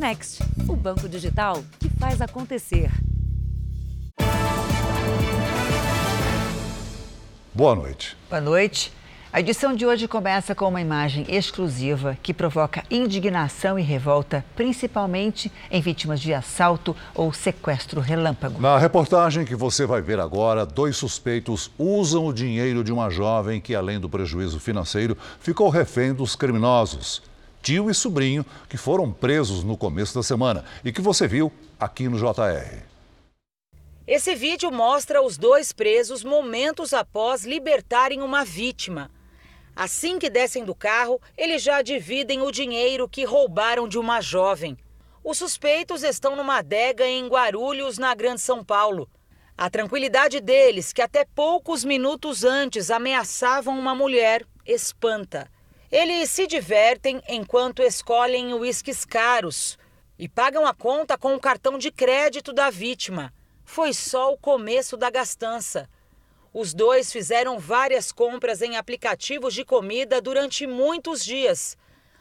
Next, o banco digital que faz acontecer. Boa noite. Boa noite. A edição de hoje começa com uma imagem exclusiva que provoca indignação e revolta, principalmente em vítimas de assalto ou sequestro relâmpago. Na reportagem que você vai ver agora, dois suspeitos usam o dinheiro de uma jovem que, além do prejuízo financeiro, ficou refém dos criminosos. Tio e sobrinho que foram presos no começo da semana e que você viu aqui no JR. Esse vídeo mostra os dois presos momentos após libertarem uma vítima. Assim que descem do carro, eles já dividem o dinheiro que roubaram de uma jovem. Os suspeitos estão numa adega em Guarulhos, na Grande São Paulo. A tranquilidade deles, que até poucos minutos antes ameaçavam uma mulher, espanta. Eles se divertem enquanto escolhem uísques caros e pagam a conta com o cartão de crédito da vítima. Foi só o começo da gastança. Os dois fizeram várias compras em aplicativos de comida durante muitos dias.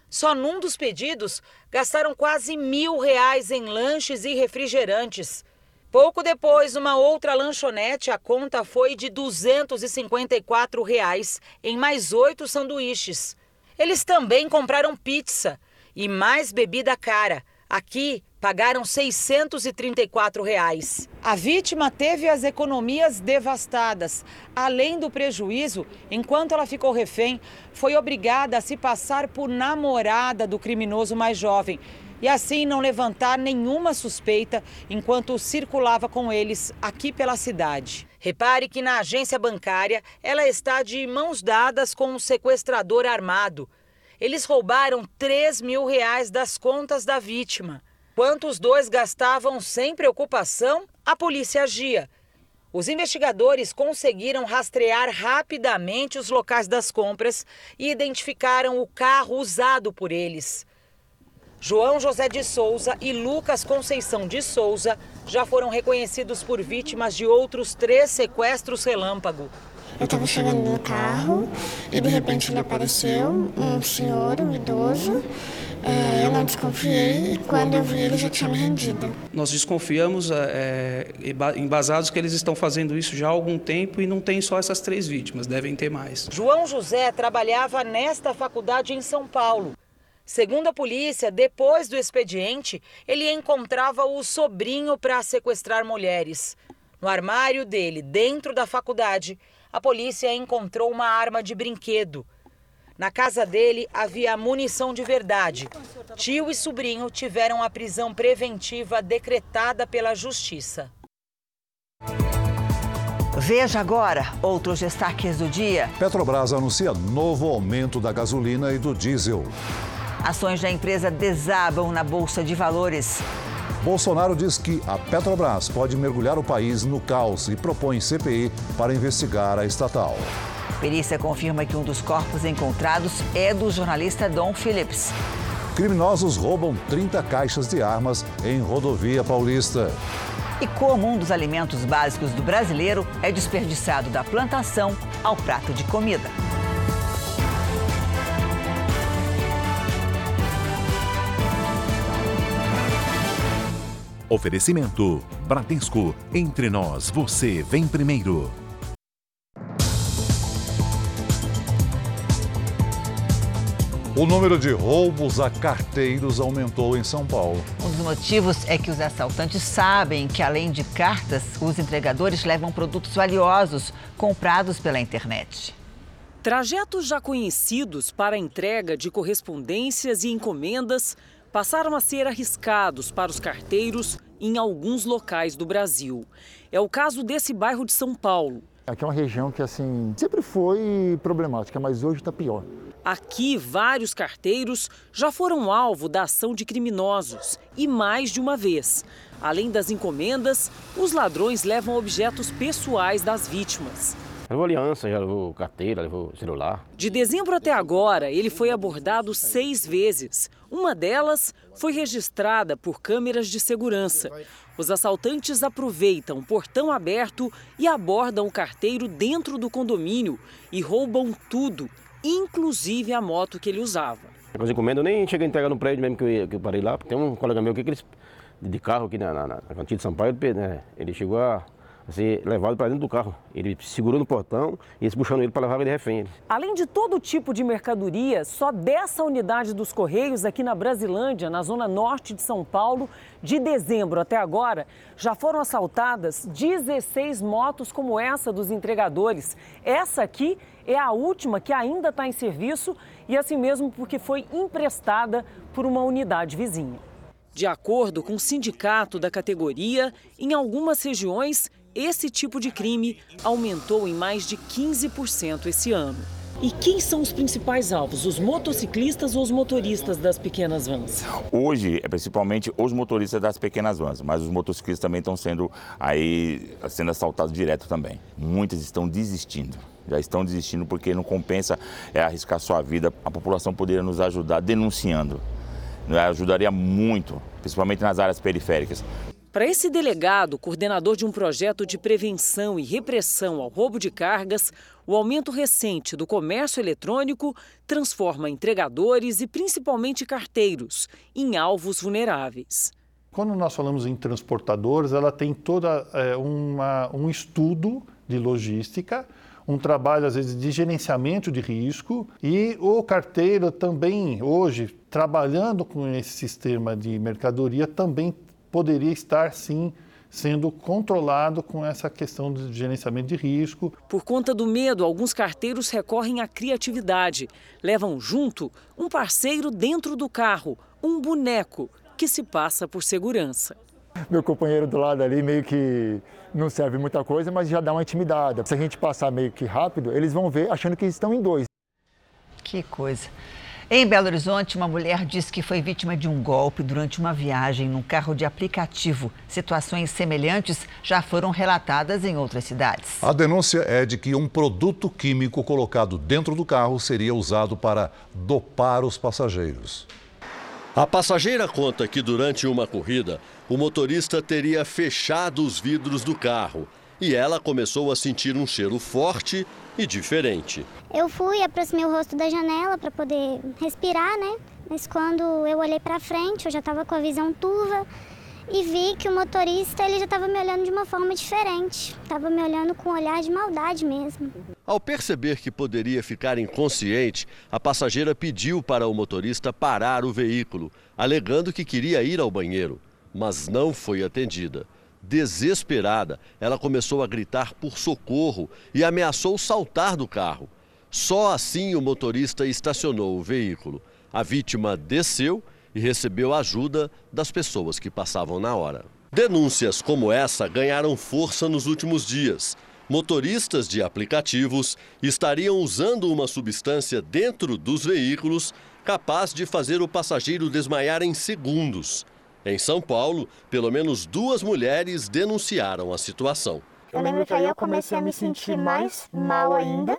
Só num dos pedidos, gastaram quase mil reais em lanches e refrigerantes. Pouco depois, uma outra lanchonete, a conta foi de 254 reais, em mais oito sanduíches. Eles também compraram pizza e mais bebida cara. Aqui, pagaram 634 reais. A vítima teve as economias devastadas. Além do prejuízo, enquanto ela ficou refém, foi obrigada a se passar por namorada do criminoso mais jovem e assim não levantar nenhuma suspeita enquanto circulava com eles aqui pela cidade. Repare que na agência bancária ela está de mãos dadas com um sequestrador armado. Eles roubaram 3 mil reais das contas da vítima. Enquanto os dois gastavam sem preocupação, a polícia agia. Os investigadores conseguiram rastrear rapidamente os locais das compras e identificaram o carro usado por eles. João José de Souza e Lucas Conceição de Souza já foram reconhecidos por vítimas de outros três sequestros relâmpago. Eu estava chegando no carro e de repente ele apareceu, um senhor, um idoso. É, eu não desconfiei e quando eu vi ele já tinha me rendido. Nós desconfiamos, é, é embasados que eles estão fazendo isso já há algum tempo e não tem só essas três vítimas, devem ter mais. João José trabalhava nesta faculdade em São Paulo. Segundo a polícia, depois do expediente, ele encontrava o sobrinho para sequestrar mulheres. No armário dele, dentro da faculdade, a polícia encontrou uma arma de brinquedo. Na casa dele havia munição de verdade. Tio e sobrinho tiveram a prisão preventiva decretada pela Justiça. Veja agora outros destaques do dia. Petrobras anuncia novo aumento da gasolina e do diesel. Ações da empresa desabam na Bolsa de Valores. Bolsonaro diz que a Petrobras pode mergulhar o país no caos e propõe CPI para investigar a estatal. Perícia confirma que um dos corpos encontrados é do jornalista Dom Phillips. Criminosos roubam 30 caixas de armas em rodovia paulista. E como um dos alimentos básicos do brasileiro é desperdiçado da plantação ao prato de comida. Oferecimento: Bradesco. Entre nós, você vem primeiro. O número de roubos a carteiros aumentou em São Paulo. Um dos motivos é que os assaltantes sabem que, além de cartas, os entregadores levam produtos valiosos comprados pela internet. Trajetos já conhecidos para a entrega de correspondências e encomendas passaram a ser arriscados para os carteiros em alguns locais do Brasil. É o caso desse bairro de São Paulo. Aqui é uma região que assim sempre foi problemática, mas hoje está pior. Aqui, vários carteiros já foram alvo da ação de criminosos e mais de uma vez. Além das encomendas, os ladrões levam objetos pessoais das vítimas. Levou aliança, já levou carteira, levou celular. De dezembro até agora, ele foi abordado seis vezes. Uma delas foi registrada por câmeras de segurança. Os assaltantes aproveitam o portão aberto e abordam o carteiro dentro do condomínio e roubam tudo, inclusive a moto que ele usava. As encomendas, eu nem cheguei a entregar no prédio mesmo que eu, que eu parei lá, porque tem um colega meu aqui que eles, de carro aqui na, na, na cantina de São Paulo, ele, né, ele chegou a ser levado para dentro do carro. Ele segurou no portão e eles puxando ele para levar ele de refém. Além de todo tipo de mercadoria, só dessa unidade dos Correios aqui na Brasilândia, na zona norte de São Paulo, de dezembro até agora, já foram assaltadas 16 motos como essa dos entregadores. Essa aqui é a última que ainda está em serviço e assim mesmo porque foi emprestada por uma unidade vizinha. De acordo com o sindicato da categoria, em algumas regiões esse tipo de crime aumentou em mais de 15% esse ano. E quem são os principais alvos? Os motociclistas ou os motoristas das pequenas vans? Hoje é principalmente os motoristas das pequenas vans, mas os motociclistas também estão sendo aí sendo assaltados direto também. Muitas estão desistindo. Já estão desistindo porque não compensa é, arriscar sua vida. A população poderia nos ajudar denunciando. Ajudaria muito, principalmente nas áreas periféricas. Para esse delegado, coordenador de um projeto de prevenção e repressão ao roubo de cargas, o aumento recente do comércio eletrônico transforma entregadores e principalmente carteiros em alvos vulneráveis. Quando nós falamos em transportadores, ela tem todo é, um estudo de logística, um trabalho às vezes de gerenciamento de risco e o carteiro também hoje trabalhando com esse sistema de mercadoria também poderia estar sim sendo controlado com essa questão de gerenciamento de risco. Por conta do medo, alguns carteiros recorrem à criatividade. Levam junto um parceiro dentro do carro, um boneco que se passa por segurança. Meu companheiro do lado ali meio que não serve muita coisa, mas já dá uma intimidade. Se a gente passar meio que rápido, eles vão ver achando que estão em dois. Que coisa. Em Belo Horizonte, uma mulher disse que foi vítima de um golpe durante uma viagem num carro de aplicativo. Situações semelhantes já foram relatadas em outras cidades. A denúncia é de que um produto químico colocado dentro do carro seria usado para dopar os passageiros. A passageira conta que durante uma corrida, o motorista teria fechado os vidros do carro e ela começou a sentir um cheiro forte e diferente. Eu fui, aproximei o rosto da janela para poder respirar, né? Mas quando eu olhei para frente, eu já estava com a visão turva e vi que o motorista ele já estava me olhando de uma forma diferente. Estava me olhando com um olhar de maldade mesmo. Ao perceber que poderia ficar inconsciente, a passageira pediu para o motorista parar o veículo, alegando que queria ir ao banheiro, mas não foi atendida. Desesperada, ela começou a gritar por socorro e ameaçou saltar do carro. Só assim o motorista estacionou o veículo. A vítima desceu e recebeu ajuda das pessoas que passavam na hora. Denúncias como essa ganharam força nos últimos dias. Motoristas de aplicativos estariam usando uma substância dentro dos veículos capaz de fazer o passageiro desmaiar em segundos. Em São Paulo, pelo menos duas mulheres denunciaram a situação. Eu lembro que aí eu comecei a me sentir mais mal ainda.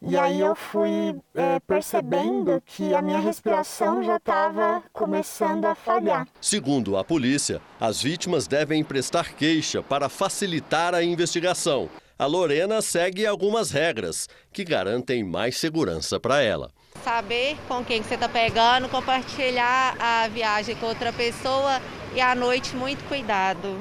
E aí eu fui é, percebendo que a minha respiração já estava começando a falhar. Segundo a polícia, as vítimas devem prestar queixa para facilitar a investigação. A Lorena segue algumas regras que garantem mais segurança para ela. Saber com quem você está pegando, compartilhar a viagem com outra pessoa e à noite muito cuidado.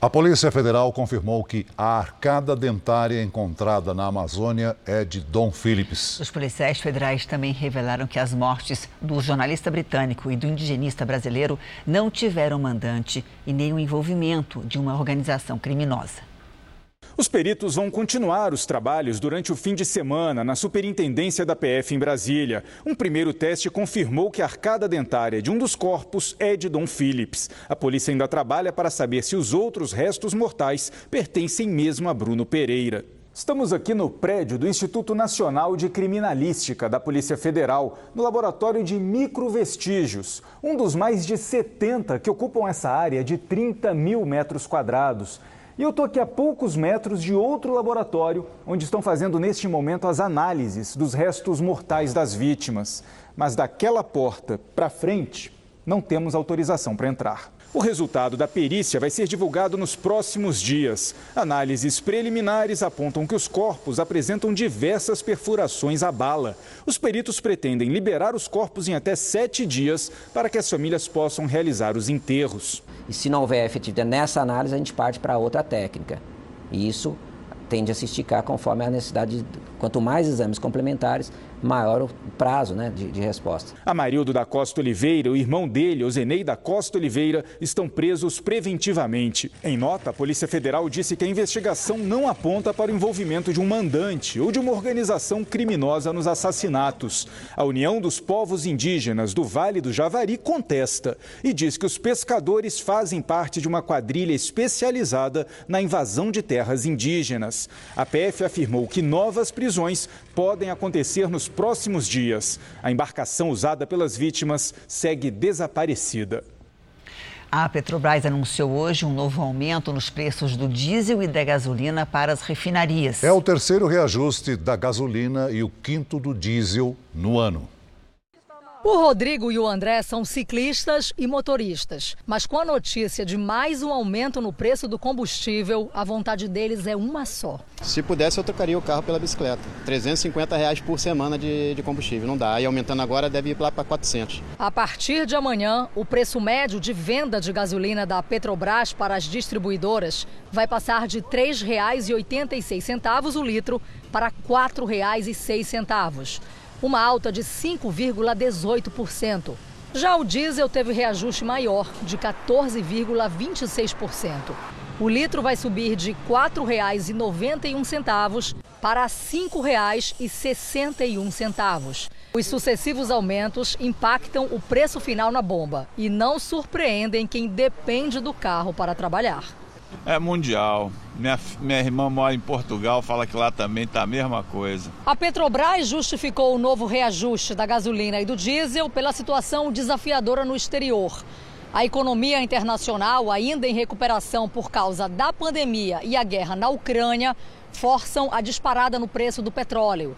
A Polícia Federal confirmou que a arcada dentária encontrada na Amazônia é de Dom Phillips. Os policiais federais também revelaram que as mortes do jornalista britânico e do indigenista brasileiro não tiveram mandante e nem o envolvimento de uma organização criminosa. Os peritos vão continuar os trabalhos durante o fim de semana na Superintendência da PF em Brasília. Um primeiro teste confirmou que a arcada dentária de um dos corpos é de Dom Phillips. A polícia ainda trabalha para saber se os outros restos mortais pertencem mesmo a Bruno Pereira. Estamos aqui no prédio do Instituto Nacional de Criminalística da Polícia Federal, no laboratório de microvestígios, um dos mais de 70 que ocupam essa área de 30 mil metros quadrados. E eu estou aqui a poucos metros de outro laboratório, onde estão fazendo neste momento as análises dos restos mortais das vítimas. Mas daquela porta para frente não temos autorização para entrar. O resultado da perícia vai ser divulgado nos próximos dias. Análises preliminares apontam que os corpos apresentam diversas perfurações à bala. Os peritos pretendem liberar os corpos em até sete dias para que as famílias possam realizar os enterros. E se não houver efetividade nessa análise, a gente parte para outra técnica. E isso tende a se esticar conforme a necessidade. Quanto mais exames complementares, maior o prazo né, de, de resposta. Amarildo da Costa Oliveira, o irmão dele, Ozenei da Costa Oliveira, estão presos preventivamente. Em nota, a Polícia Federal disse que a investigação não aponta para o envolvimento de um mandante ou de uma organização criminosa nos assassinatos. A União dos Povos Indígenas do Vale do Javari contesta e diz que os pescadores fazem parte de uma quadrilha especializada na invasão de terras indígenas. A PF afirmou que novas prisões podem acontecer nos próximos dias. A embarcação usada pelas vítimas segue desaparecida. A Petrobras anunciou hoje um novo aumento nos preços do diesel e da gasolina para as refinarias. É o terceiro reajuste da gasolina e o quinto do diesel no ano. O Rodrigo e o André são ciclistas e motoristas, mas com a notícia de mais um aumento no preço do combustível, a vontade deles é uma só. Se pudesse, eu trocaria o carro pela bicicleta. 350 reais por semana de, de combustível, não dá. E aumentando agora deve ir lá para 400. A partir de amanhã, o preço médio de venda de gasolina da Petrobras para as distribuidoras vai passar de R$ 3,86 o litro para R$ 4,06 uma alta de 5,18%. Já o diesel teve reajuste maior, de 14,26%. O litro vai subir de R$ 4,91 para R$ 5,61. Os sucessivos aumentos impactam o preço final na bomba e não surpreendem quem depende do carro para trabalhar é mundial. Minha, minha irmã mora em Portugal, fala que lá também está a mesma coisa. A Petrobras justificou o novo reajuste da gasolina e do diesel pela situação desafiadora no exterior. A economia internacional, ainda em recuperação por causa da pandemia e a guerra na Ucrânia, forçam a disparada no preço do petróleo.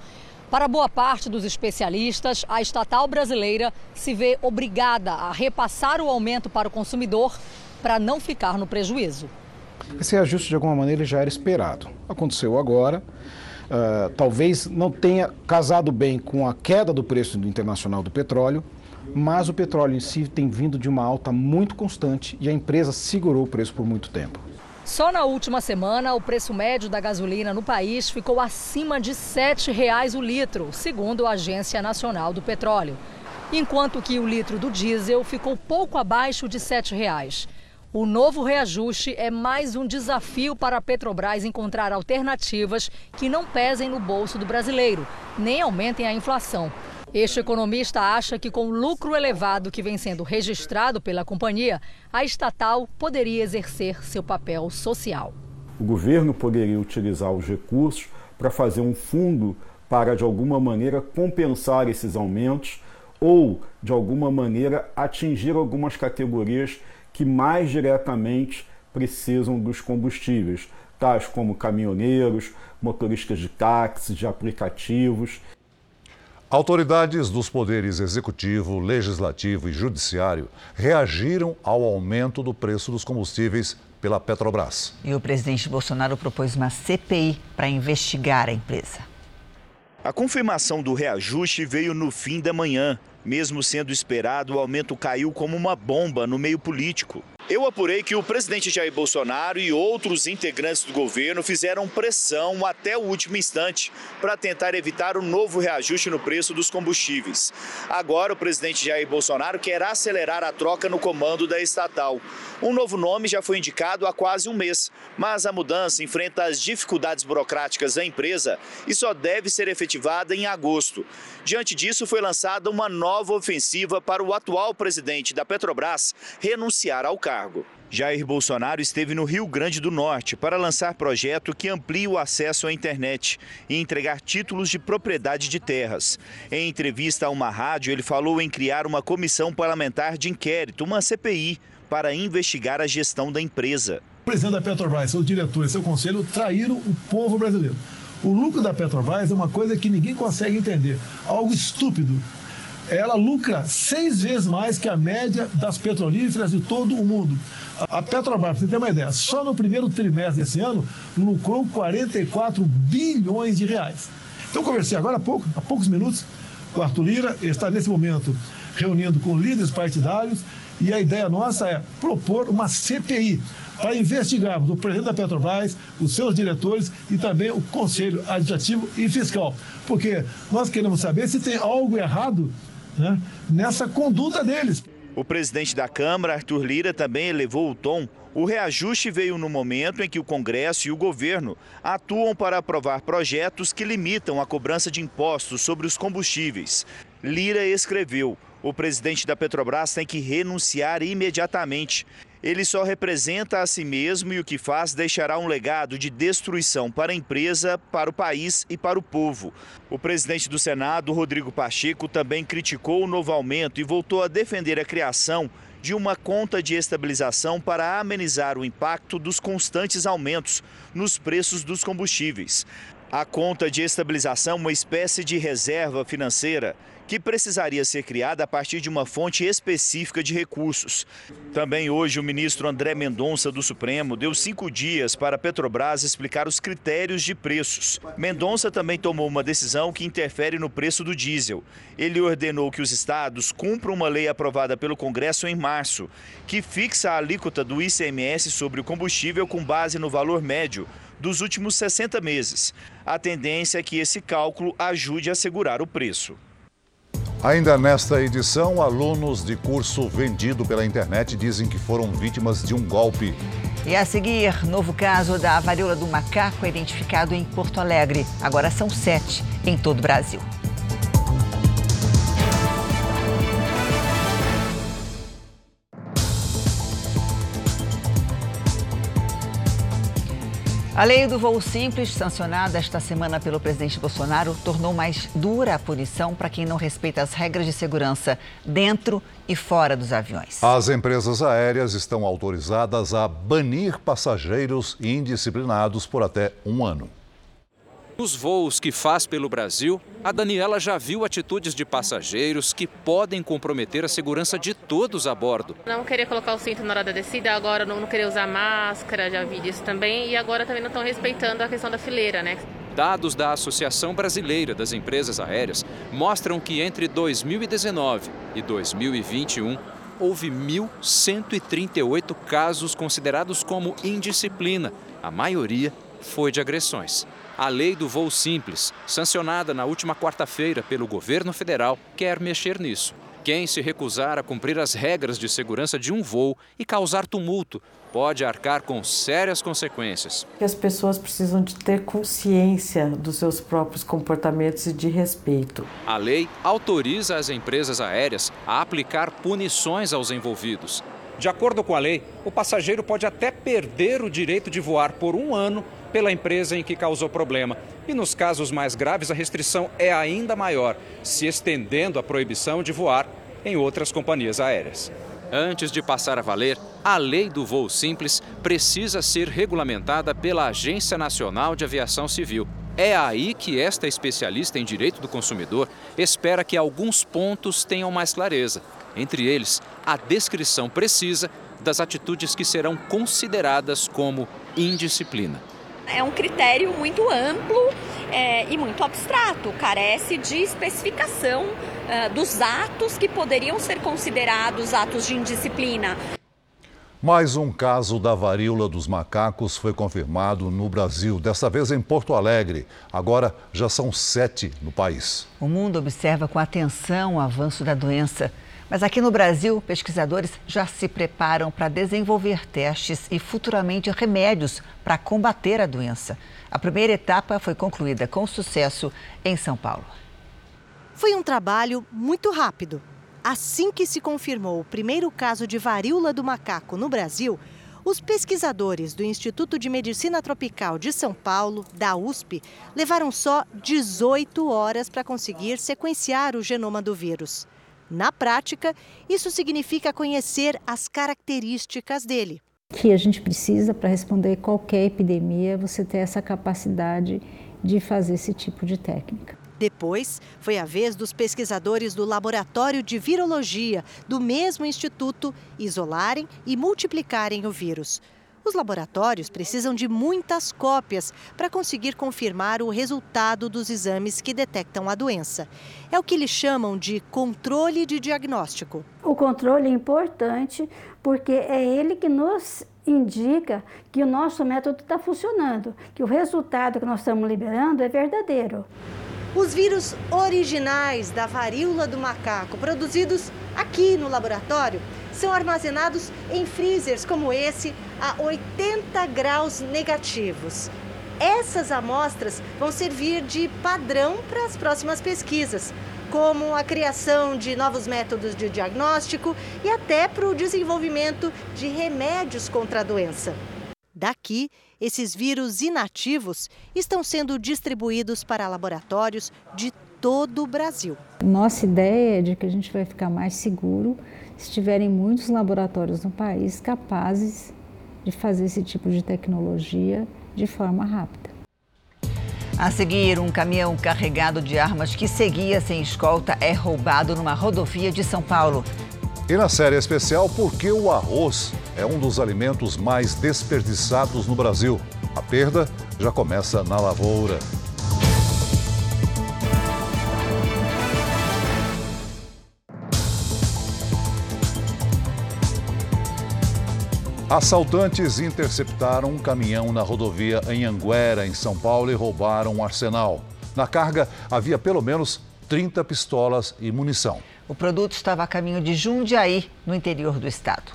Para boa parte dos especialistas, a estatal brasileira se vê obrigada a repassar o aumento para o consumidor para não ficar no prejuízo. Esse reajuste, de alguma maneira, já era esperado. Aconteceu agora. Uh, talvez não tenha casado bem com a queda do preço internacional do petróleo, mas o petróleo em si tem vindo de uma alta muito constante e a empresa segurou o preço por muito tempo. Só na última semana, o preço médio da gasolina no país ficou acima de R$ 7,00 o litro, segundo a Agência Nacional do Petróleo, enquanto que o litro do diesel ficou pouco abaixo de R$ 7,00. O novo reajuste é mais um desafio para a Petrobras encontrar alternativas que não pesem no bolso do brasileiro, nem aumentem a inflação. Este economista acha que, com o lucro elevado que vem sendo registrado pela companhia, a estatal poderia exercer seu papel social. O governo poderia utilizar os recursos para fazer um fundo para, de alguma maneira, compensar esses aumentos ou, de alguma maneira, atingir algumas categorias que mais diretamente precisam dos combustíveis, tais como caminhoneiros, motoristas de táxis, de aplicativos. Autoridades dos poderes executivo, legislativo e judiciário reagiram ao aumento do preço dos combustíveis pela Petrobras. E o presidente Bolsonaro propôs uma CPI para investigar a empresa. A confirmação do reajuste veio no fim da manhã. Mesmo sendo esperado, o aumento caiu como uma bomba no meio político. Eu apurei que o presidente Jair Bolsonaro e outros integrantes do governo fizeram pressão até o último instante para tentar evitar o um novo reajuste no preço dos combustíveis. Agora, o presidente Jair Bolsonaro quer acelerar a troca no comando da estatal. Um novo nome já foi indicado há quase um mês, mas a mudança enfrenta as dificuldades burocráticas da empresa e só deve ser efetivada em agosto. Diante disso, foi lançada uma nova ofensiva para o atual presidente da Petrobras renunciar ao cargo. Jair Bolsonaro esteve no Rio Grande do Norte para lançar projeto que amplia o acesso à internet e entregar títulos de propriedade de terras. Em entrevista a uma rádio, ele falou em criar uma comissão parlamentar de inquérito, uma CPI, para investigar a gestão da empresa. O presidente da Petrobras, seus diretores, seu conselho traíram o povo brasileiro. O lucro da Petrobras é uma coisa que ninguém consegue entender, algo estúpido ela lucra seis vezes mais que a média das petrolíferas de todo o mundo. A Petrobras, para você ter uma ideia, só no primeiro trimestre desse ano lucrou 44 bilhões de reais. Então, eu conversei agora há pouco, há poucos minutos, com o Arthur Lira, ele está nesse momento reunindo com líderes partidários e a ideia nossa é propor uma CPI para investigarmos o presidente da Petrobras, os seus diretores e também o Conselho Administrativo e Fiscal. Porque nós queremos saber se tem algo errado né, nessa conduta deles. O presidente da Câmara, Arthur Lira, também elevou o tom. O reajuste veio no momento em que o Congresso e o governo atuam para aprovar projetos que limitam a cobrança de impostos sobre os combustíveis. Lira escreveu: o presidente da Petrobras tem que renunciar imediatamente. Ele só representa a si mesmo e o que faz deixará um legado de destruição para a empresa, para o país e para o povo. O presidente do Senado, Rodrigo Pacheco, também criticou o novo aumento e voltou a defender a criação de uma conta de estabilização para amenizar o impacto dos constantes aumentos nos preços dos combustíveis. A conta de estabilização, uma espécie de reserva financeira que precisaria ser criada a partir de uma fonte específica de recursos. Também hoje, o ministro André Mendonça do Supremo deu cinco dias para a Petrobras explicar os critérios de preços. Mendonça também tomou uma decisão que interfere no preço do diesel. Ele ordenou que os estados cumpram uma lei aprovada pelo Congresso em março, que fixa a alíquota do ICMS sobre o combustível com base no valor médio dos últimos 60 meses. A tendência é que esse cálculo ajude a segurar o preço. Ainda nesta edição, alunos de curso vendido pela internet dizem que foram vítimas de um golpe. E a seguir, novo caso da varíola do macaco é identificado em Porto Alegre. Agora são sete em todo o Brasil. A lei do voo simples, sancionada esta semana pelo presidente Bolsonaro, tornou mais dura a punição para quem não respeita as regras de segurança dentro e fora dos aviões. As empresas aéreas estão autorizadas a banir passageiros indisciplinados por até um ano. Nos voos que faz pelo Brasil, a Daniela já viu atitudes de passageiros que podem comprometer a segurança de todos a bordo. Não querer colocar o cinto na hora da descida, agora não querer usar máscara, já vi disso também, e agora também não estão respeitando a questão da fileira, né? Dados da Associação Brasileira das Empresas Aéreas mostram que entre 2019 e 2021 houve 1.138 casos considerados como indisciplina. A maioria foi de agressões. A lei do voo simples, sancionada na última quarta-feira pelo governo federal, quer mexer nisso. Quem se recusar a cumprir as regras de segurança de um voo e causar tumulto pode arcar com sérias consequências. As pessoas precisam de ter consciência dos seus próprios comportamentos e de respeito. A lei autoriza as empresas aéreas a aplicar punições aos envolvidos. De acordo com a lei, o passageiro pode até perder o direito de voar por um ano pela empresa em que causou problema. E nos casos mais graves, a restrição é ainda maior, se estendendo a proibição de voar em outras companhias aéreas. Antes de passar a valer, a lei do voo simples precisa ser regulamentada pela Agência Nacional de Aviação Civil. É aí que esta especialista em direito do consumidor espera que alguns pontos tenham mais clareza. Entre eles, a descrição precisa das atitudes que serão consideradas como indisciplina. É um critério muito amplo é, e muito abstrato, carece de especificação uh, dos atos que poderiam ser considerados atos de indisciplina. Mais um caso da varíola dos macacos foi confirmado no Brasil, desta vez em Porto Alegre. Agora já são sete no país. O mundo observa com atenção o avanço da doença. Mas aqui no Brasil, pesquisadores já se preparam para desenvolver testes e futuramente remédios para combater a doença. A primeira etapa foi concluída com sucesso em São Paulo. Foi um trabalho muito rápido. Assim que se confirmou o primeiro caso de varíola do macaco no Brasil, os pesquisadores do Instituto de Medicina Tropical de São Paulo, da USP, levaram só 18 horas para conseguir sequenciar o genoma do vírus. Na prática, isso significa conhecer as características dele. Que a gente precisa para responder qualquer epidemia, você ter essa capacidade de fazer esse tipo de técnica. Depois, foi a vez dos pesquisadores do Laboratório de Virologia do mesmo instituto isolarem e multiplicarem o vírus. Os laboratórios precisam de muitas cópias para conseguir confirmar o resultado dos exames que detectam a doença. É o que eles chamam de controle de diagnóstico. O controle é importante porque é ele que nos indica que o nosso método está funcionando, que o resultado que nós estamos liberando é verdadeiro. Os vírus originais da varíola do macaco, produzidos aqui no laboratório, são armazenados em freezers como esse a 80 graus negativos. Essas amostras vão servir de padrão para as próximas pesquisas, como a criação de novos métodos de diagnóstico e até para o desenvolvimento de remédios contra a doença. Daqui, esses vírus inativos estão sendo distribuídos para laboratórios de todo o Brasil. Nossa ideia é de que a gente vai ficar mais seguro se tiverem muitos laboratórios no país capazes de fazer esse tipo de tecnologia de forma rápida. A seguir, um caminhão carregado de armas que seguia sem escolta é roubado numa rodovia de São Paulo. E na série especial, por que o arroz é um dos alimentos mais desperdiçados no Brasil? A perda já começa na lavoura. Assaltantes interceptaram um caminhão na rodovia em Anguera, em São Paulo, e roubaram um arsenal. Na carga havia pelo menos 30 pistolas e munição. O produto estava a caminho de Jundiaí, no interior do estado.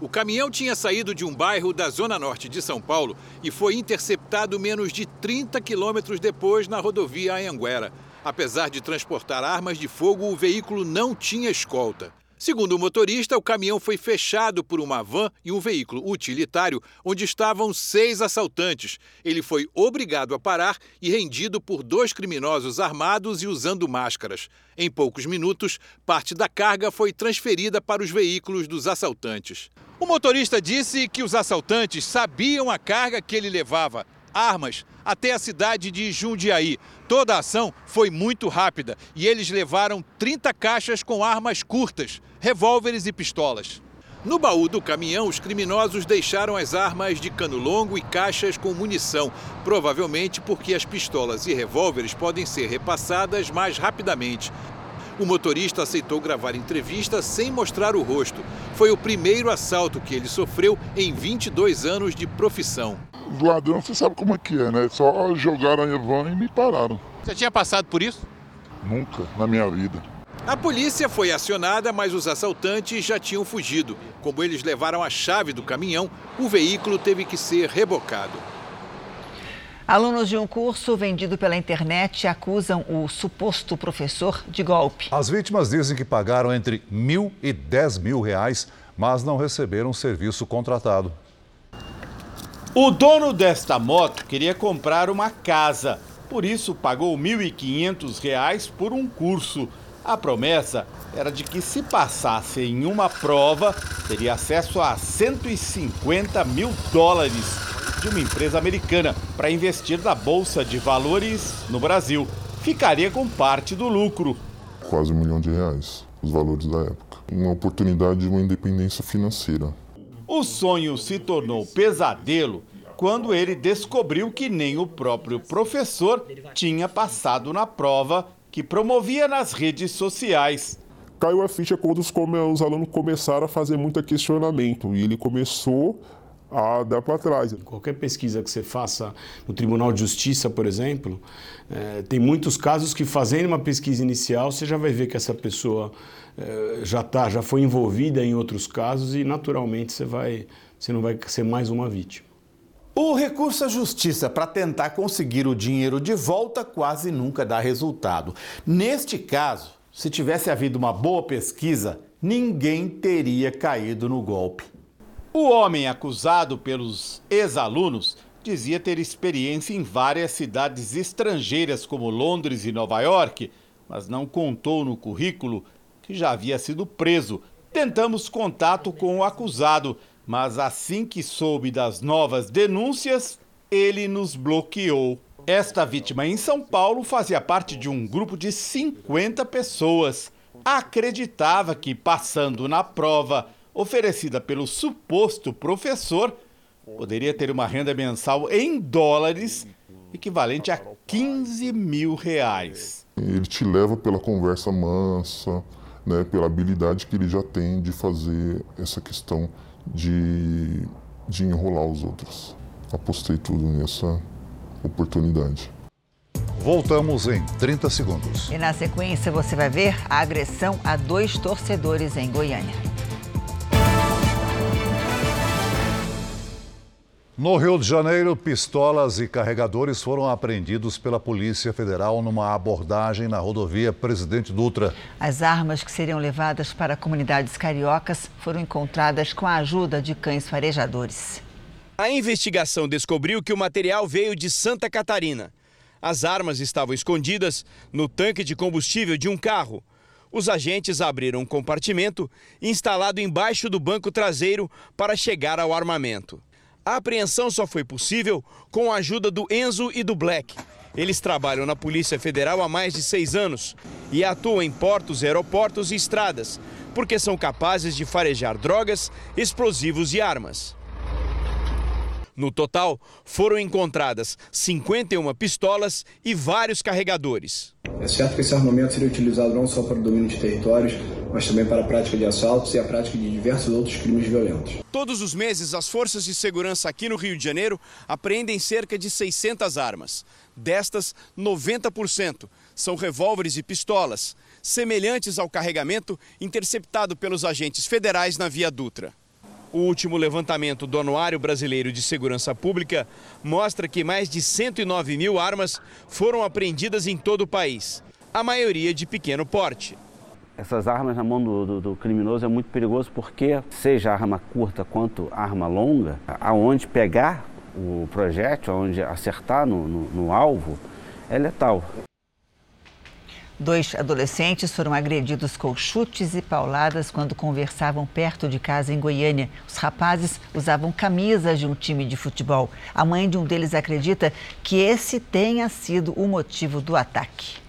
O caminhão tinha saído de um bairro da zona norte de São Paulo e foi interceptado menos de 30 quilômetros depois na rodovia Anhanguera. Apesar de transportar armas de fogo, o veículo não tinha escolta. Segundo o motorista, o caminhão foi fechado por uma van e um veículo utilitário onde estavam seis assaltantes. Ele foi obrigado a parar e rendido por dois criminosos armados e usando máscaras. Em poucos minutos, parte da carga foi transferida para os veículos dos assaltantes. O motorista disse que os assaltantes sabiam a carga que ele levava armas até a cidade de Jundiaí. Toda a ação foi muito rápida e eles levaram 30 caixas com armas curtas, revólveres e pistolas. No baú do caminhão, os criminosos deixaram as armas de cano longo e caixas com munição, provavelmente porque as pistolas e revólveres podem ser repassadas mais rapidamente. O motorista aceitou gravar entrevista sem mostrar o rosto. Foi o primeiro assalto que ele sofreu em 22 anos de profissão. Os ladrões, você sabe como é que é, né? Só jogaram a van e me pararam. Você tinha passado por isso? Nunca na minha vida. A polícia foi acionada, mas os assaltantes já tinham fugido. Como eles levaram a chave do caminhão, o veículo teve que ser rebocado. Alunos de um curso vendido pela internet acusam o suposto professor de golpe. As vítimas dizem que pagaram entre mil e dez mil reais, mas não receberam o serviço contratado. O dono desta moto queria comprar uma casa, por isso pagou R$ 1.500 por um curso. A promessa era de que, se passasse em uma prova, teria acesso a 150 mil dólares de uma empresa americana para investir na Bolsa de Valores no Brasil. Ficaria com parte do lucro. Quase um milhão de reais, os valores da época. Uma oportunidade de uma independência financeira. O sonho se tornou pesadelo quando ele descobriu que nem o próprio professor tinha passado na prova que promovia nas redes sociais. Caiu a ficha quando os, os alunos começaram a fazer muito questionamento e ele começou a dar para trás. Qualquer pesquisa que você faça no Tribunal de Justiça, por exemplo, é, tem muitos casos que fazendo uma pesquisa inicial você já vai ver que essa pessoa é, já tá, já foi envolvida em outros casos e naturalmente você vai, você não vai ser mais uma vítima. O recurso à justiça para tentar conseguir o dinheiro de volta quase nunca dá resultado. Neste caso, se tivesse havido uma boa pesquisa, ninguém teria caído no golpe. O homem acusado pelos ex-alunos dizia ter experiência em várias cidades estrangeiras, como Londres e Nova York, mas não contou no currículo que já havia sido preso. Tentamos contato com o acusado, mas assim que soube das novas denúncias, ele nos bloqueou. Esta vítima em São Paulo fazia parte de um grupo de 50 pessoas. Acreditava que, passando na prova oferecida pelo suposto professor, poderia ter uma renda mensal em dólares equivalente a 15 mil reais. Ele te leva pela conversa mansa, né, pela habilidade que ele já tem de fazer essa questão de, de enrolar os outros. Apostei tudo nessa oportunidade. Voltamos em 30 segundos. E na sequência você vai ver a agressão a dois torcedores em Goiânia. No Rio de Janeiro, pistolas e carregadores foram apreendidos pela Polícia Federal numa abordagem na rodovia Presidente Dutra. As armas que seriam levadas para comunidades cariocas foram encontradas com a ajuda de cães farejadores. A investigação descobriu que o material veio de Santa Catarina. As armas estavam escondidas no tanque de combustível de um carro. Os agentes abriram um compartimento instalado embaixo do banco traseiro para chegar ao armamento. A apreensão só foi possível com a ajuda do Enzo e do Black. Eles trabalham na Polícia Federal há mais de seis anos e atuam em portos, aeroportos e estradas, porque são capazes de farejar drogas, explosivos e armas. No total, foram encontradas 51 pistolas e vários carregadores. É certo que esse armamento seria utilizado não só para o domínio de territórios, mas também para a prática de assaltos e a prática de diversos outros crimes violentos. Todos os meses, as forças de segurança aqui no Rio de Janeiro apreendem cerca de 600 armas. Destas, 90% são revólveres e pistolas, semelhantes ao carregamento interceptado pelos agentes federais na Via Dutra. O último levantamento do Anuário Brasileiro de Segurança Pública mostra que mais de 109 mil armas foram apreendidas em todo o país, a maioria de pequeno porte. Essas armas na mão do, do, do, criminoso é muito perigoso porque, seja arma curta quanto arma longa, aonde pegar o projétil, aonde acertar no, no, no alvo, é letal. Dois adolescentes foram agredidos com chutes e pauladas quando conversavam perto de casa em Goiânia. Os rapazes usavam camisas de um time de futebol. A mãe de um deles acredita que esse tenha sido o motivo do ataque.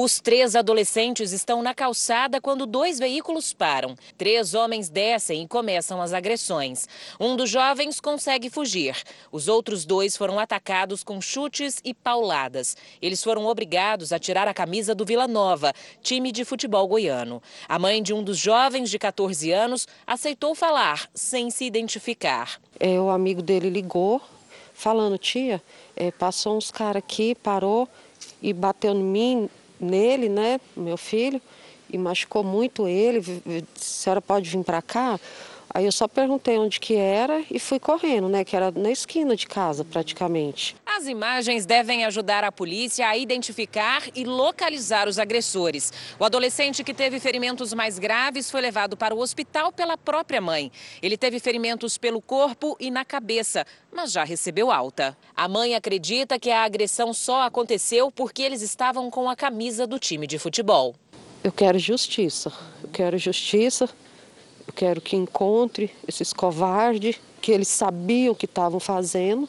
Os três adolescentes estão na calçada quando dois veículos param. Três homens descem e começam as agressões. Um dos jovens consegue fugir. Os outros dois foram atacados com chutes e pauladas. Eles foram obrigados a tirar a camisa do Vila Nova, time de futebol goiano. A mãe de um dos jovens de 14 anos aceitou falar, sem se identificar. É, o amigo dele ligou, falando: tia, é, passou uns caras aqui, parou e bateu em mim nele, né, meu filho, e machucou muito ele. A senhora pode vir para cá? Aí eu só perguntei onde que era e fui correndo, né, que era na esquina de casa praticamente. As imagens devem ajudar a polícia a identificar e localizar os agressores. O adolescente que teve ferimentos mais graves foi levado para o hospital pela própria mãe. Ele teve ferimentos pelo corpo e na cabeça, mas já recebeu alta. A mãe acredita que a agressão só aconteceu porque eles estavam com a camisa do time de futebol. Eu quero justiça. Eu quero justiça quero que encontre esses covardes, que eles sabiam o que estavam fazendo.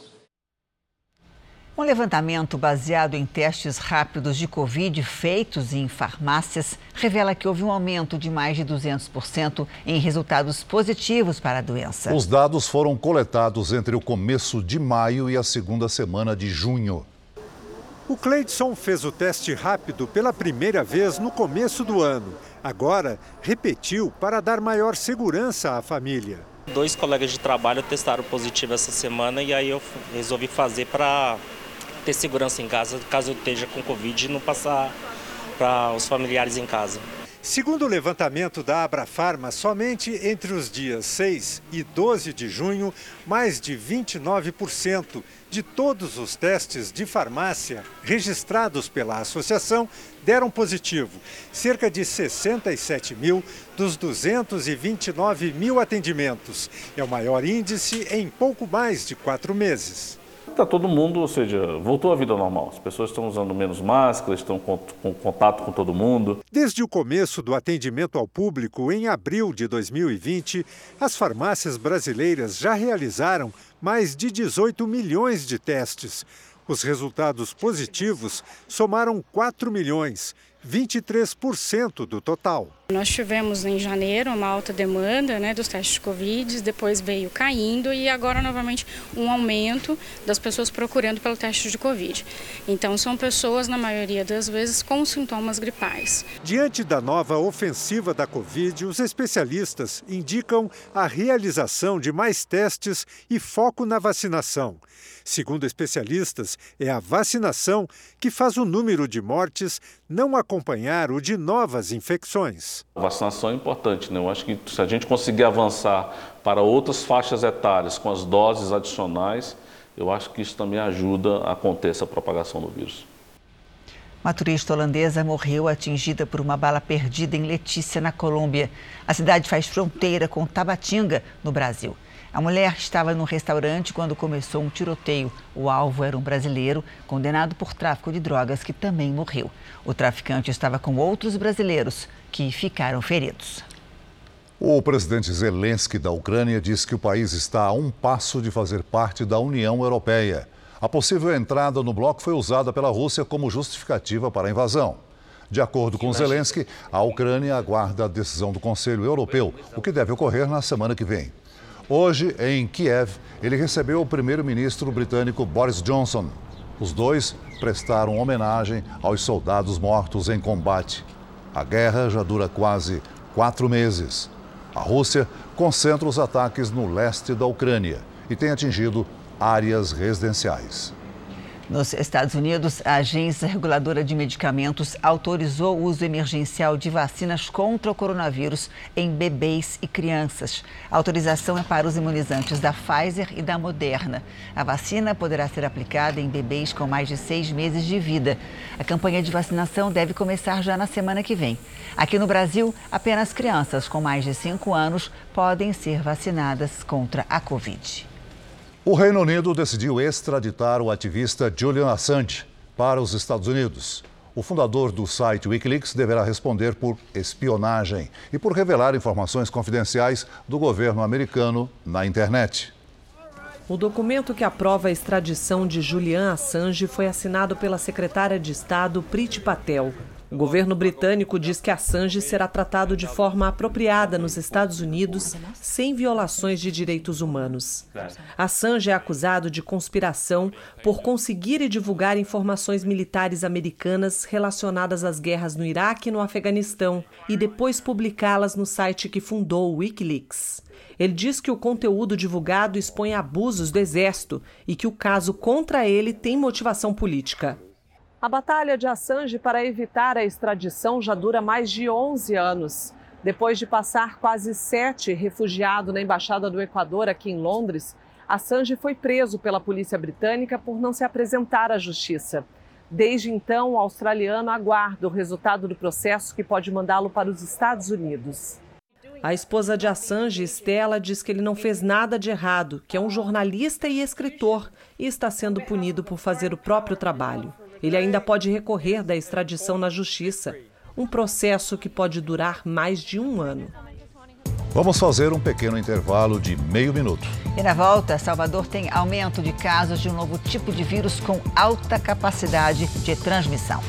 Um levantamento baseado em testes rápidos de Covid feitos em farmácias revela que houve um aumento de mais de 200% em resultados positivos para a doença. Os dados foram coletados entre o começo de maio e a segunda semana de junho. O Cleidson fez o teste rápido pela primeira vez no começo do ano Agora, repetiu para dar maior segurança à família. Dois colegas de trabalho testaram positivo essa semana e aí eu resolvi fazer para ter segurança em casa, caso eu esteja com Covid e não passar para os familiares em casa. Segundo o levantamento da Abrafarma, somente entre os dias 6 e 12 de junho, mais de 29% de todos os testes de farmácia registrados pela associação deram positivo. Cerca de 67 mil dos 229 mil atendimentos. É o maior índice em pouco mais de quatro meses está todo mundo, ou seja, voltou à vida normal. As pessoas estão usando menos máscaras, estão com, com contato com todo mundo. Desde o começo do atendimento ao público, em abril de 2020, as farmácias brasileiras já realizaram mais de 18 milhões de testes. Os resultados positivos somaram 4 milhões 23% do total. Nós tivemos em janeiro uma alta demanda né, dos testes de Covid, depois veio caindo e agora novamente um aumento das pessoas procurando pelo teste de Covid. Então são pessoas, na maioria das vezes, com sintomas gripais. Diante da nova ofensiva da Covid, os especialistas indicam a realização de mais testes e foco na vacinação. Segundo especialistas, é a vacinação que faz o número de mortes não acompanhar o de novas infecções. A vacinação é importante, né? Eu acho que se a gente conseguir avançar para outras faixas etárias com as doses adicionais, eu acho que isso também ajuda a conter essa propagação do vírus. Uma turista holandesa morreu atingida por uma bala perdida em Letícia, na Colômbia. A cidade faz fronteira com Tabatinga, no Brasil. A mulher estava no restaurante quando começou um tiroteio. O alvo era um brasileiro condenado por tráfico de drogas que também morreu. O traficante estava com outros brasileiros que ficaram feridos. O presidente Zelensky da Ucrânia diz que o país está a um passo de fazer parte da União Europeia. A possível entrada no bloco foi usada pela Rússia como justificativa para a invasão. De acordo com Zelensky, a Ucrânia aguarda a decisão do Conselho Europeu, o que deve ocorrer na semana que vem. Hoje, em Kiev, ele recebeu o primeiro-ministro britânico Boris Johnson. Os dois prestaram homenagem aos soldados mortos em combate. A guerra já dura quase quatro meses. A Rússia concentra os ataques no leste da Ucrânia e tem atingido áreas residenciais. Nos Estados Unidos, a Agência Reguladora de Medicamentos autorizou o uso emergencial de vacinas contra o coronavírus em bebês e crianças. A autorização é para os imunizantes da Pfizer e da Moderna. A vacina poderá ser aplicada em bebês com mais de seis meses de vida. A campanha de vacinação deve começar já na semana que vem. Aqui no Brasil, apenas crianças com mais de cinco anos podem ser vacinadas contra a Covid. O Reino Unido decidiu extraditar o ativista Julian Assange para os Estados Unidos. O fundador do site Wikileaks deverá responder por espionagem e por revelar informações confidenciais do governo americano na internet. O documento que aprova a extradição de Julian Assange foi assinado pela secretária de Estado Priti Patel. O governo britânico diz que Assange será tratado de forma apropriada nos Estados Unidos, sem violações de direitos humanos. Assange é acusado de conspiração por conseguir e divulgar informações militares americanas relacionadas às guerras no Iraque e no Afeganistão e depois publicá-las no site que fundou o Wikileaks. Ele diz que o conteúdo divulgado expõe abusos do Exército e que o caso contra ele tem motivação política. A batalha de Assange para evitar a extradição já dura mais de 11 anos. Depois de passar quase sete refugiado na Embaixada do Equador aqui em Londres, Assange foi preso pela polícia britânica por não se apresentar à justiça. Desde então, o australiano aguarda o resultado do processo que pode mandá-lo para os Estados Unidos. A esposa de Assange, Stella, diz que ele não fez nada de errado, que é um jornalista e escritor e está sendo punido por fazer o próprio trabalho. Ele ainda pode recorrer da extradição na justiça, um processo que pode durar mais de um ano. Vamos fazer um pequeno intervalo de meio minuto. E na volta, Salvador tem aumento de casos de um novo tipo de vírus com alta capacidade de transmissão.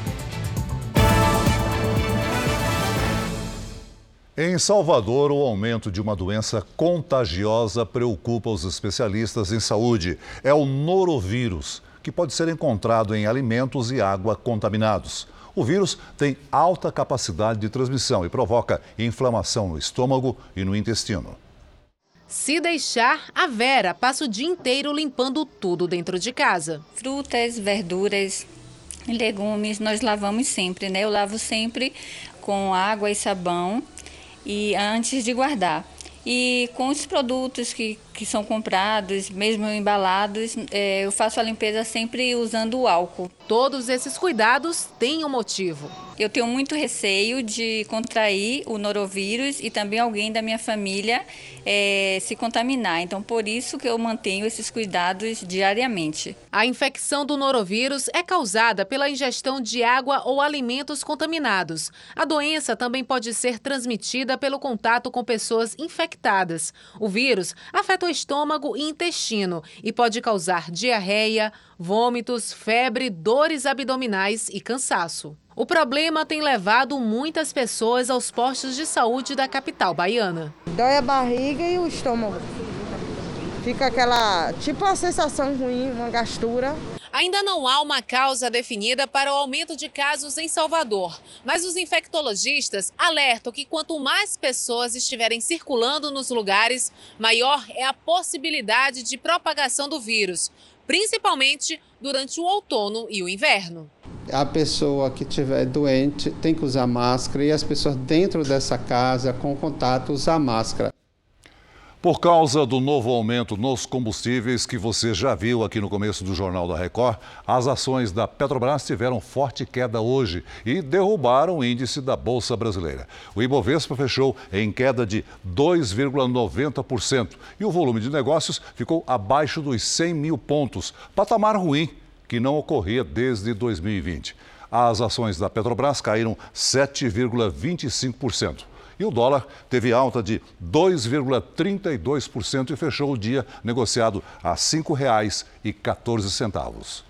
Em Salvador, o aumento de uma doença contagiosa preocupa os especialistas em saúde. É o norovírus que pode ser encontrado em alimentos e água contaminados. O vírus tem alta capacidade de transmissão e provoca inflamação no estômago e no intestino. Se deixar, a Vera passa o dia inteiro limpando tudo dentro de casa. Frutas, verduras, legumes, nós lavamos sempre, né? Eu lavo sempre com água e sabão e antes de guardar. E com os produtos que, que são comprados, mesmo embalados, é, eu faço a limpeza sempre usando álcool. Todos esses cuidados têm um motivo. eu tenho muito receio de contrair o norovírus e também alguém da minha família é, se contaminar. Então, por isso que eu mantenho esses cuidados diariamente. A infecção do norovírus é causada pela ingestão de água ou alimentos contaminados. A doença também pode ser transmitida pelo contato com pessoas infectadas. O vírus afeta o estômago e intestino e pode causar diarreia, vômitos, febre, dores abdominais e cansaço. O problema tem levado muitas pessoas aos postos de saúde da capital baiana. Dói a barriga e o estômago. Fica aquela, tipo uma sensação ruim, uma gastura. Ainda não há uma causa definida para o aumento de casos em Salvador, mas os infectologistas alertam que quanto mais pessoas estiverem circulando nos lugares, maior é a possibilidade de propagação do vírus, principalmente durante o outono e o inverno a pessoa que estiver doente tem que usar máscara e as pessoas dentro dessa casa com contato usar máscara. Por causa do novo aumento nos combustíveis que você já viu aqui no começo do Jornal da Record, as ações da Petrobras tiveram forte queda hoje e derrubaram o índice da Bolsa Brasileira. O Ibovespa fechou em queda de 2,90% e o volume de negócios ficou abaixo dos 100 mil pontos, patamar ruim que não ocorria desde 2020. As ações da Petrobras caíram 7,25%. E o dólar teve alta de 2,32% e fechou o dia negociado a R$ 5,14.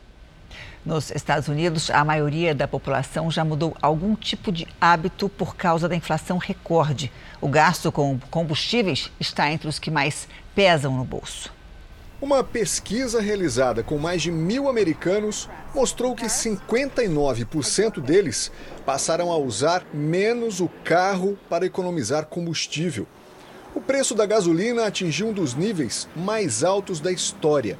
Nos Estados Unidos, a maioria da população já mudou algum tipo de hábito por causa da inflação recorde. O gasto com combustíveis está entre os que mais pesam no bolso. Uma pesquisa realizada com mais de mil americanos mostrou que 59% deles passaram a usar menos o carro para economizar combustível. O preço da gasolina atingiu um dos níveis mais altos da história.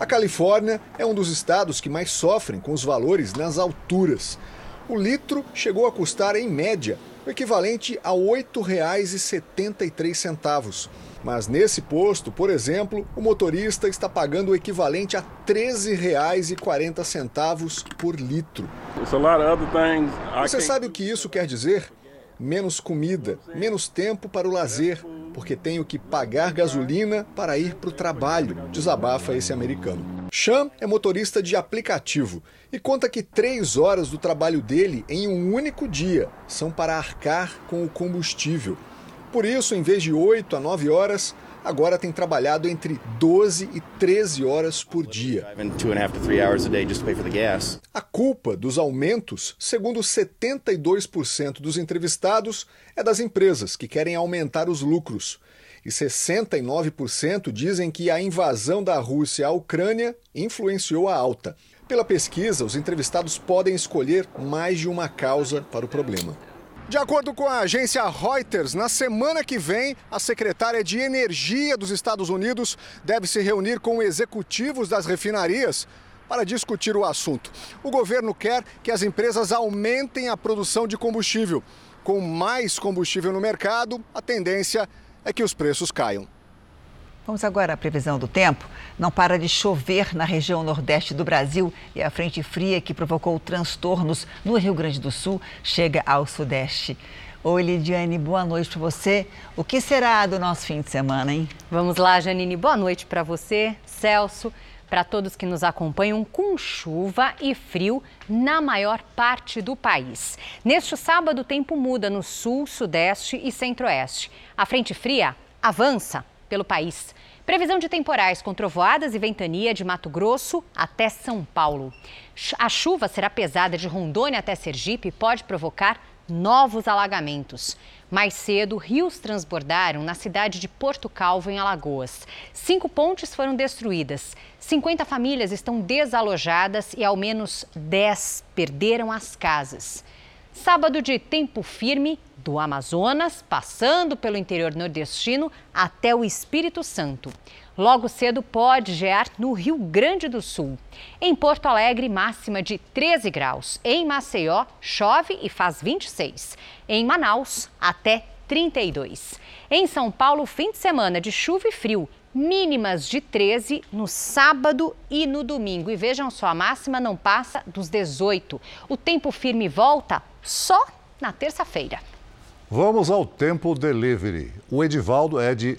A Califórnia é um dos estados que mais sofrem com os valores nas alturas. O litro chegou a custar, em média, o equivalente a R$ 8,73. Mas nesse posto, por exemplo, o motorista está pagando o equivalente a R$ 13,40 por litro. Você sabe o que isso quer dizer? Menos comida, menos tempo para o lazer, porque tenho que pagar gasolina para ir para o trabalho, desabafa esse americano. Sean é motorista de aplicativo e conta que três horas do trabalho dele em um único dia são para arcar com o combustível. Por isso, em vez de 8 a 9 horas, agora tem trabalhado entre 12 e 13 horas por dia. A culpa dos aumentos, segundo 72% dos entrevistados, é das empresas que querem aumentar os lucros. E 69% dizem que a invasão da Rússia à Ucrânia influenciou a alta. Pela pesquisa, os entrevistados podem escolher mais de uma causa para o problema. De acordo com a agência Reuters, na semana que vem, a secretária de Energia dos Estados Unidos deve se reunir com executivos das refinarias para discutir o assunto. O governo quer que as empresas aumentem a produção de combustível. Com mais combustível no mercado, a tendência é que os preços caiam. Vamos agora à previsão do tempo. Não para de chover na região nordeste do Brasil e a frente fria que provocou transtornos no Rio Grande do Sul chega ao sudeste. Oi, Lidiane, boa noite para você. O que será do nosso fim de semana, hein? Vamos lá, Janine. Boa noite para você, Celso, para todos que nos acompanham com chuva e frio na maior parte do país. Neste sábado, o tempo muda no sul, sudeste e centro-oeste. A frente fria avança pelo país. Previsão de temporais com trovoadas e ventania de Mato Grosso até São Paulo. A chuva será pesada de Rondônia até Sergipe e pode provocar novos alagamentos. Mais cedo, rios transbordaram na cidade de Porto Calvo, em Alagoas. Cinco pontes foram destruídas. 50 famílias estão desalojadas e ao menos 10 perderam as casas. Sábado de tempo firme do Amazonas, passando pelo interior nordestino até o Espírito Santo. Logo cedo pode gear no Rio Grande do Sul. Em Porto Alegre, máxima de 13 graus. Em Maceió, chove e faz 26. Em Manaus, até 32. Em São Paulo, fim de semana de chuva e frio mínimas de 13 no sábado e no domingo. E vejam só, a máxima não passa dos 18. O tempo firme volta só na terça-feira. Vamos ao tempo delivery. O Edivaldo é de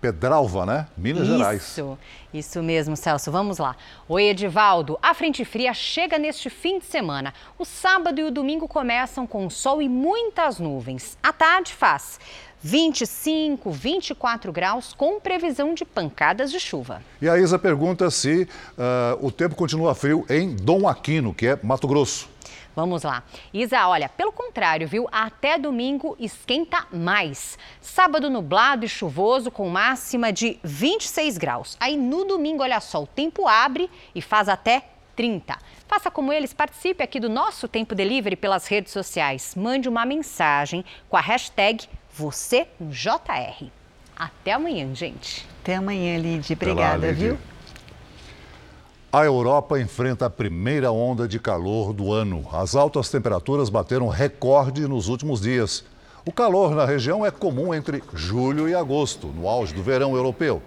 Pedralva, né? Minas isso, Gerais. Isso, isso mesmo, Celso. Vamos lá. Oi, Edivaldo. A frente fria chega neste fim de semana. O sábado e o domingo começam com sol e muitas nuvens. À tarde faz 25, 24 graus, com previsão de pancadas de chuva. E a Isa pergunta se uh, o tempo continua frio em Dom Aquino, que é Mato Grosso. Vamos lá. Isa, olha, pelo contrário, viu? Até domingo esquenta mais. Sábado nublado e chuvoso com máxima de 26 graus. Aí no domingo, olha só, o tempo abre e faz até 30. Faça como eles, participe aqui do nosso Tempo Delivery pelas redes sociais. Mande uma mensagem com a hashtag você no JR. Até amanhã, gente. Até amanhã, Lid. Obrigada, lá, viu? A Europa enfrenta a primeira onda de calor do ano. As altas temperaturas bateram recorde nos últimos dias. O calor na região é comum entre julho e agosto, no auge do verão europeu.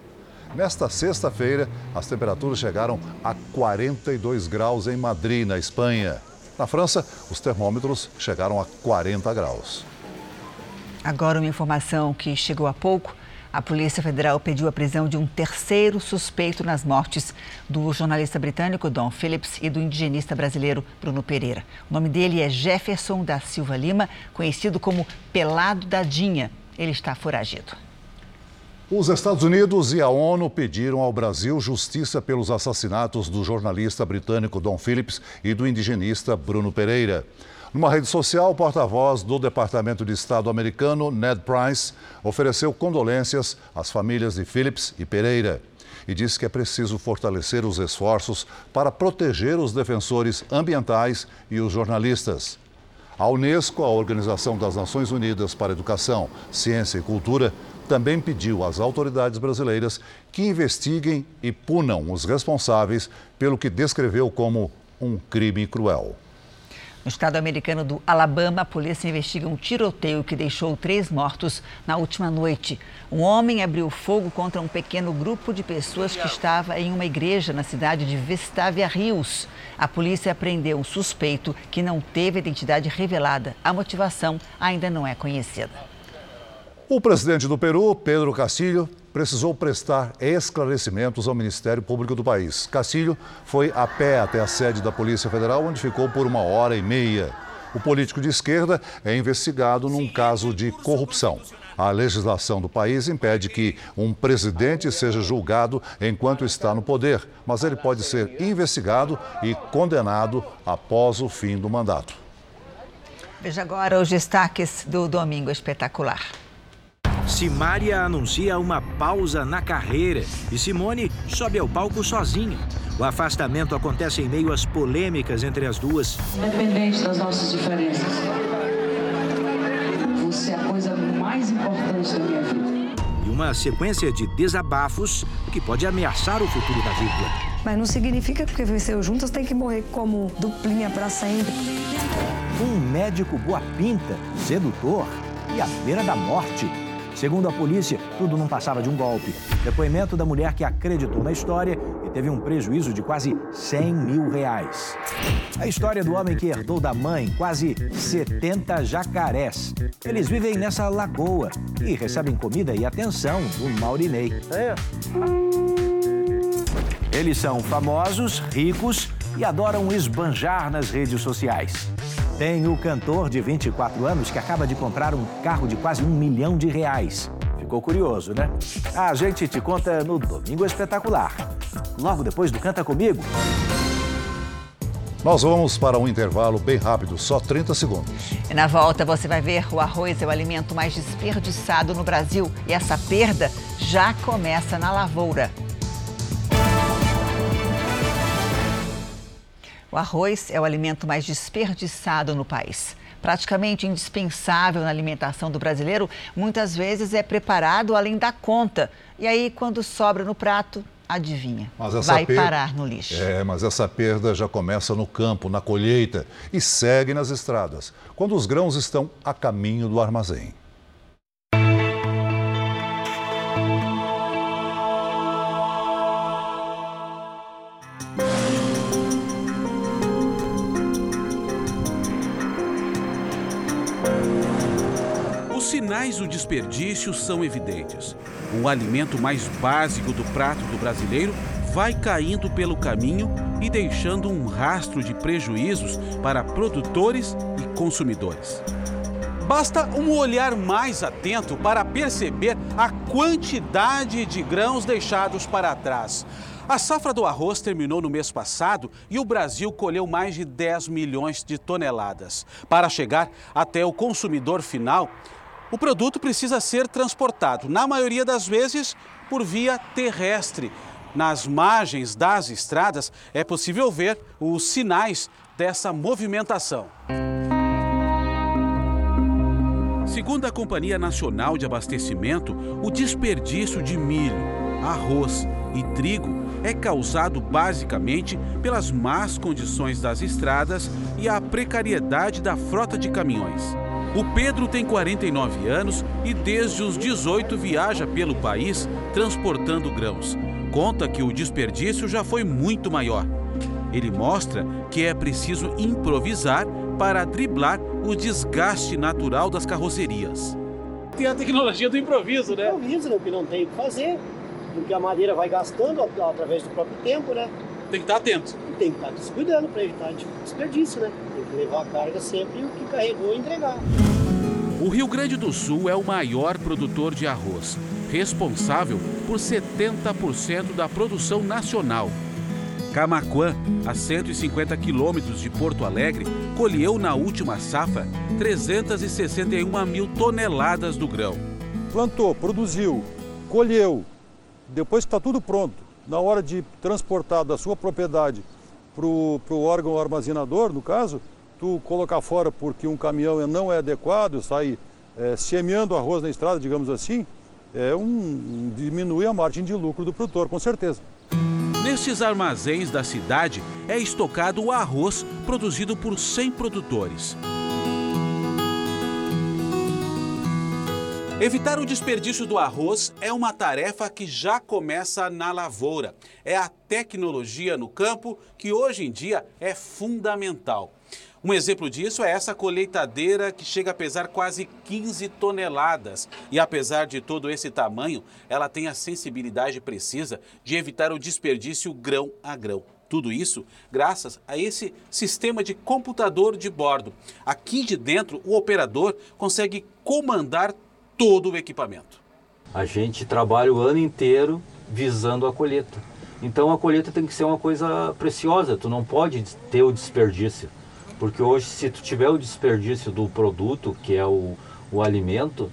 Nesta sexta-feira, as temperaturas chegaram a 42 graus em Madrid, na Espanha. Na França, os termômetros chegaram a 40 graus. Agora, uma informação que chegou há pouco. A Polícia Federal pediu a prisão de um terceiro suspeito nas mortes do jornalista britânico Don Phillips e do indigenista brasileiro Bruno Pereira. O nome dele é Jefferson da Silva Lima, conhecido como Pelado Dadinha. Ele está foragido. Os Estados Unidos e a ONU pediram ao Brasil justiça pelos assassinatos do jornalista britânico Don Phillips e do indigenista Bruno Pereira. Numa rede social, o porta-voz do Departamento de Estado americano, Ned Price, ofereceu condolências às famílias de Phillips e Pereira e disse que é preciso fortalecer os esforços para proteger os defensores ambientais e os jornalistas. A Unesco, a Organização das Nações Unidas para Educação, Ciência e Cultura, também pediu às autoridades brasileiras que investiguem e punam os responsáveis pelo que descreveu como um crime cruel. No estado americano do Alabama, a polícia investiga um tiroteio que deixou três mortos na última noite. Um homem abriu fogo contra um pequeno grupo de pessoas que estava em uma igreja na cidade de Vestavia Rios. A polícia prendeu um suspeito que não teve identidade revelada. A motivação ainda não é conhecida. O presidente do Peru, Pedro Castilho, precisou prestar esclarecimentos ao Ministério Público do país. Castilho foi a pé até a sede da Polícia Federal, onde ficou por uma hora e meia. O político de esquerda é investigado num caso de corrupção. A legislação do país impede que um presidente seja julgado enquanto está no poder, mas ele pode ser investigado e condenado após o fim do mandato. Veja agora os destaques do Domingo Espetacular. Simária anuncia uma pausa na carreira e Simone sobe ao palco sozinha. O afastamento acontece em meio às polêmicas entre as duas. Independente das nossas diferenças, você é a coisa mais importante da minha vida. E uma sequência de desabafos que pode ameaçar o futuro da dupla. Mas não significa que porque venceu juntas tem que morrer como duplinha para sempre. Um médico boa pinta, sedutor e à beira da morte Segundo a polícia, tudo não passava de um golpe. Depoimento da mulher que acreditou na história e teve um prejuízo de quase 100 mil reais. A história do homem que herdou da mãe quase 70 jacarés. Eles vivem nessa lagoa e recebem comida e atenção do Maurinei. Eles são famosos, ricos e adoram esbanjar nas redes sociais. Tem o cantor de 24 anos que acaba de comprar um carro de quase um milhão de reais. Ficou curioso, né? A gente te conta no Domingo Espetacular. Logo depois do Canta Comigo. Nós vamos para um intervalo bem rápido, só 30 segundos. E na volta você vai ver o arroz é o alimento mais desperdiçado no Brasil e essa perda já começa na lavoura. O arroz é o alimento mais desperdiçado no país. Praticamente indispensável na alimentação do brasileiro, muitas vezes é preparado além da conta. E aí, quando sobra no prato, adivinha, vai per... parar no lixo. É, mas essa perda já começa no campo, na colheita e segue nas estradas, quando os grãos estão a caminho do armazém. Sinais do desperdício são evidentes. O alimento mais básico do prato do brasileiro vai caindo pelo caminho e deixando um rastro de prejuízos para produtores e consumidores. Basta um olhar mais atento para perceber a quantidade de grãos deixados para trás. A safra do arroz terminou no mês passado e o Brasil colheu mais de 10 milhões de toneladas. Para chegar até o consumidor final, o produto precisa ser transportado, na maioria das vezes, por via terrestre. Nas margens das estradas é possível ver os sinais dessa movimentação. Segundo a Companhia Nacional de Abastecimento, o desperdício de milho, arroz e trigo é causado basicamente pelas más condições das estradas e a precariedade da frota de caminhões. O Pedro tem 49 anos e desde os 18 viaja pelo país transportando grãos. Conta que o desperdício já foi muito maior. Ele mostra que é preciso improvisar para driblar o desgaste natural das carrocerias. Tem a tecnologia do improviso, né? Improviso, né? Porque não tem o que fazer, porque a madeira vai gastando através do próprio tempo, né? Tem que estar atento. E tem que estar descuidando para evitar desperdício, né? Levar a carga sempre o que carregou e entregar. O Rio Grande do Sul é o maior produtor de arroz, responsável por 70% da produção nacional. Camaquã, a 150 quilômetros de Porto Alegre, colheu na última safra 361 mil toneladas do grão. Plantou, produziu, colheu, depois que está tudo pronto, na hora de transportar da sua propriedade para o órgão armazenador, no caso, tu colocar fora porque um caminhão não é adequado, sai é, semeando arroz na estrada, digamos assim, é um, diminui a margem de lucro do produtor, com certeza. Nestes armazéns da cidade é estocado o arroz produzido por 100 produtores. Evitar o desperdício do arroz é uma tarefa que já começa na lavoura. É a tecnologia no campo que hoje em dia é fundamental. Um exemplo disso é essa colheitadeira que chega a pesar quase 15 toneladas. E apesar de todo esse tamanho, ela tem a sensibilidade precisa de evitar o desperdício grão a grão. Tudo isso graças a esse sistema de computador de bordo. Aqui de dentro, o operador consegue comandar todo o equipamento. A gente trabalha o ano inteiro visando a colheita. Então a colheita tem que ser uma coisa preciosa, tu não pode ter o desperdício. Porque hoje, se tu tiver o desperdício do produto, que é o, o alimento,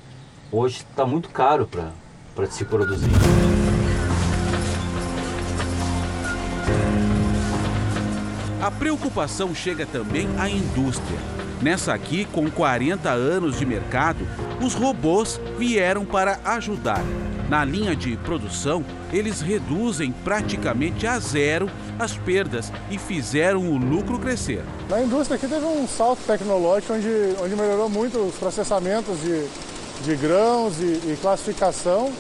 hoje está muito caro para se produzir. A preocupação chega também à indústria. Nessa aqui, com 40 anos de mercado, os robôs vieram para ajudar. Na linha de produção, eles reduzem praticamente a zero as perdas e fizeram o lucro crescer. Na indústria aqui teve um salto tecnológico onde, onde melhorou muito os processamentos de, de grãos e, e classificação.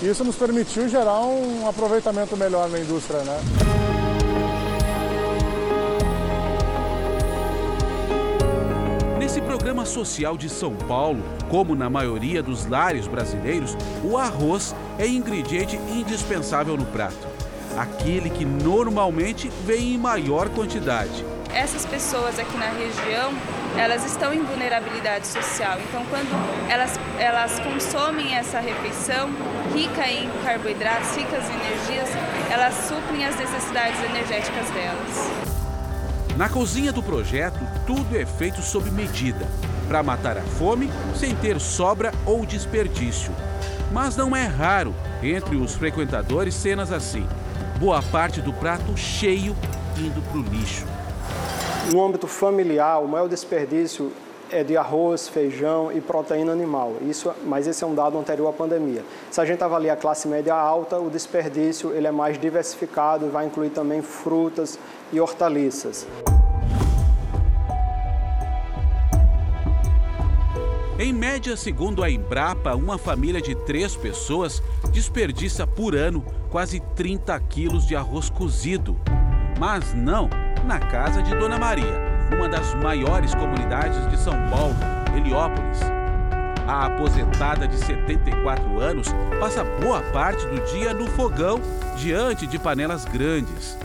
E isso nos permitiu gerar um aproveitamento melhor na indústria. Né? Social de São Paulo, como na maioria dos lares brasileiros, o arroz é ingrediente indispensável no prato. Aquele que normalmente vem em maior quantidade. Essas pessoas aqui na região, elas estão em vulnerabilidade social. Então, quando elas, elas consomem essa refeição rica em carboidratos, ricas em energias, elas suprem as necessidades energéticas delas. Na cozinha do projeto, tudo é feito sob medida, para matar a fome sem ter sobra ou desperdício. Mas não é raro entre os frequentadores cenas assim. Boa parte do prato cheio indo para o lixo. No âmbito familiar, o maior desperdício é de arroz, feijão e proteína animal. Isso, mas esse é um dado anterior à pandemia. Se a gente avaliar a classe média alta, o desperdício ele é mais diversificado e vai incluir também frutas e hortaliças. Em média, segundo a Embrapa, uma família de três pessoas desperdiça por ano quase 30 quilos de arroz cozido. Mas não na casa de Dona Maria, uma das maiores comunidades de São Paulo, Heliópolis. A aposentada de 74 anos passa boa parte do dia no fogão, diante de panelas grandes.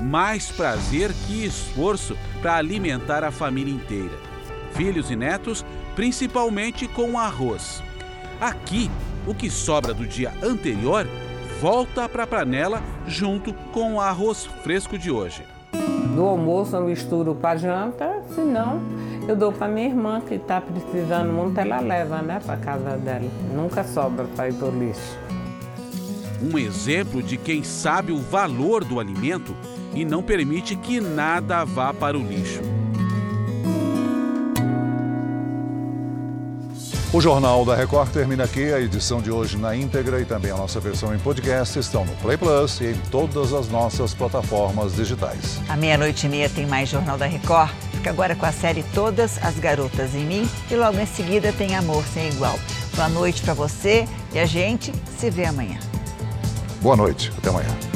Mais prazer que esforço para alimentar a família inteira. Filhos e netos, principalmente com arroz. Aqui, o que sobra do dia anterior volta para a panela junto com o arroz fresco de hoje. Do almoço eu misturo para janta, senão eu dou para minha irmã que está precisando muito, ela leva né, para casa dela. Nunca sobra para ir para o lixo. Um exemplo de quem sabe o valor do alimento e não permite que nada vá para o lixo. O Jornal da Record termina aqui. A edição de hoje na íntegra e também a nossa versão em podcast estão no Play Plus e em todas as nossas plataformas digitais. À meia-noite e meia tem mais Jornal da Record. Fica agora com a série Todas as Garotas em Mim e logo em seguida tem Amor Sem Igual. Boa noite para você e a gente se vê amanhã. Boa noite. Até amanhã.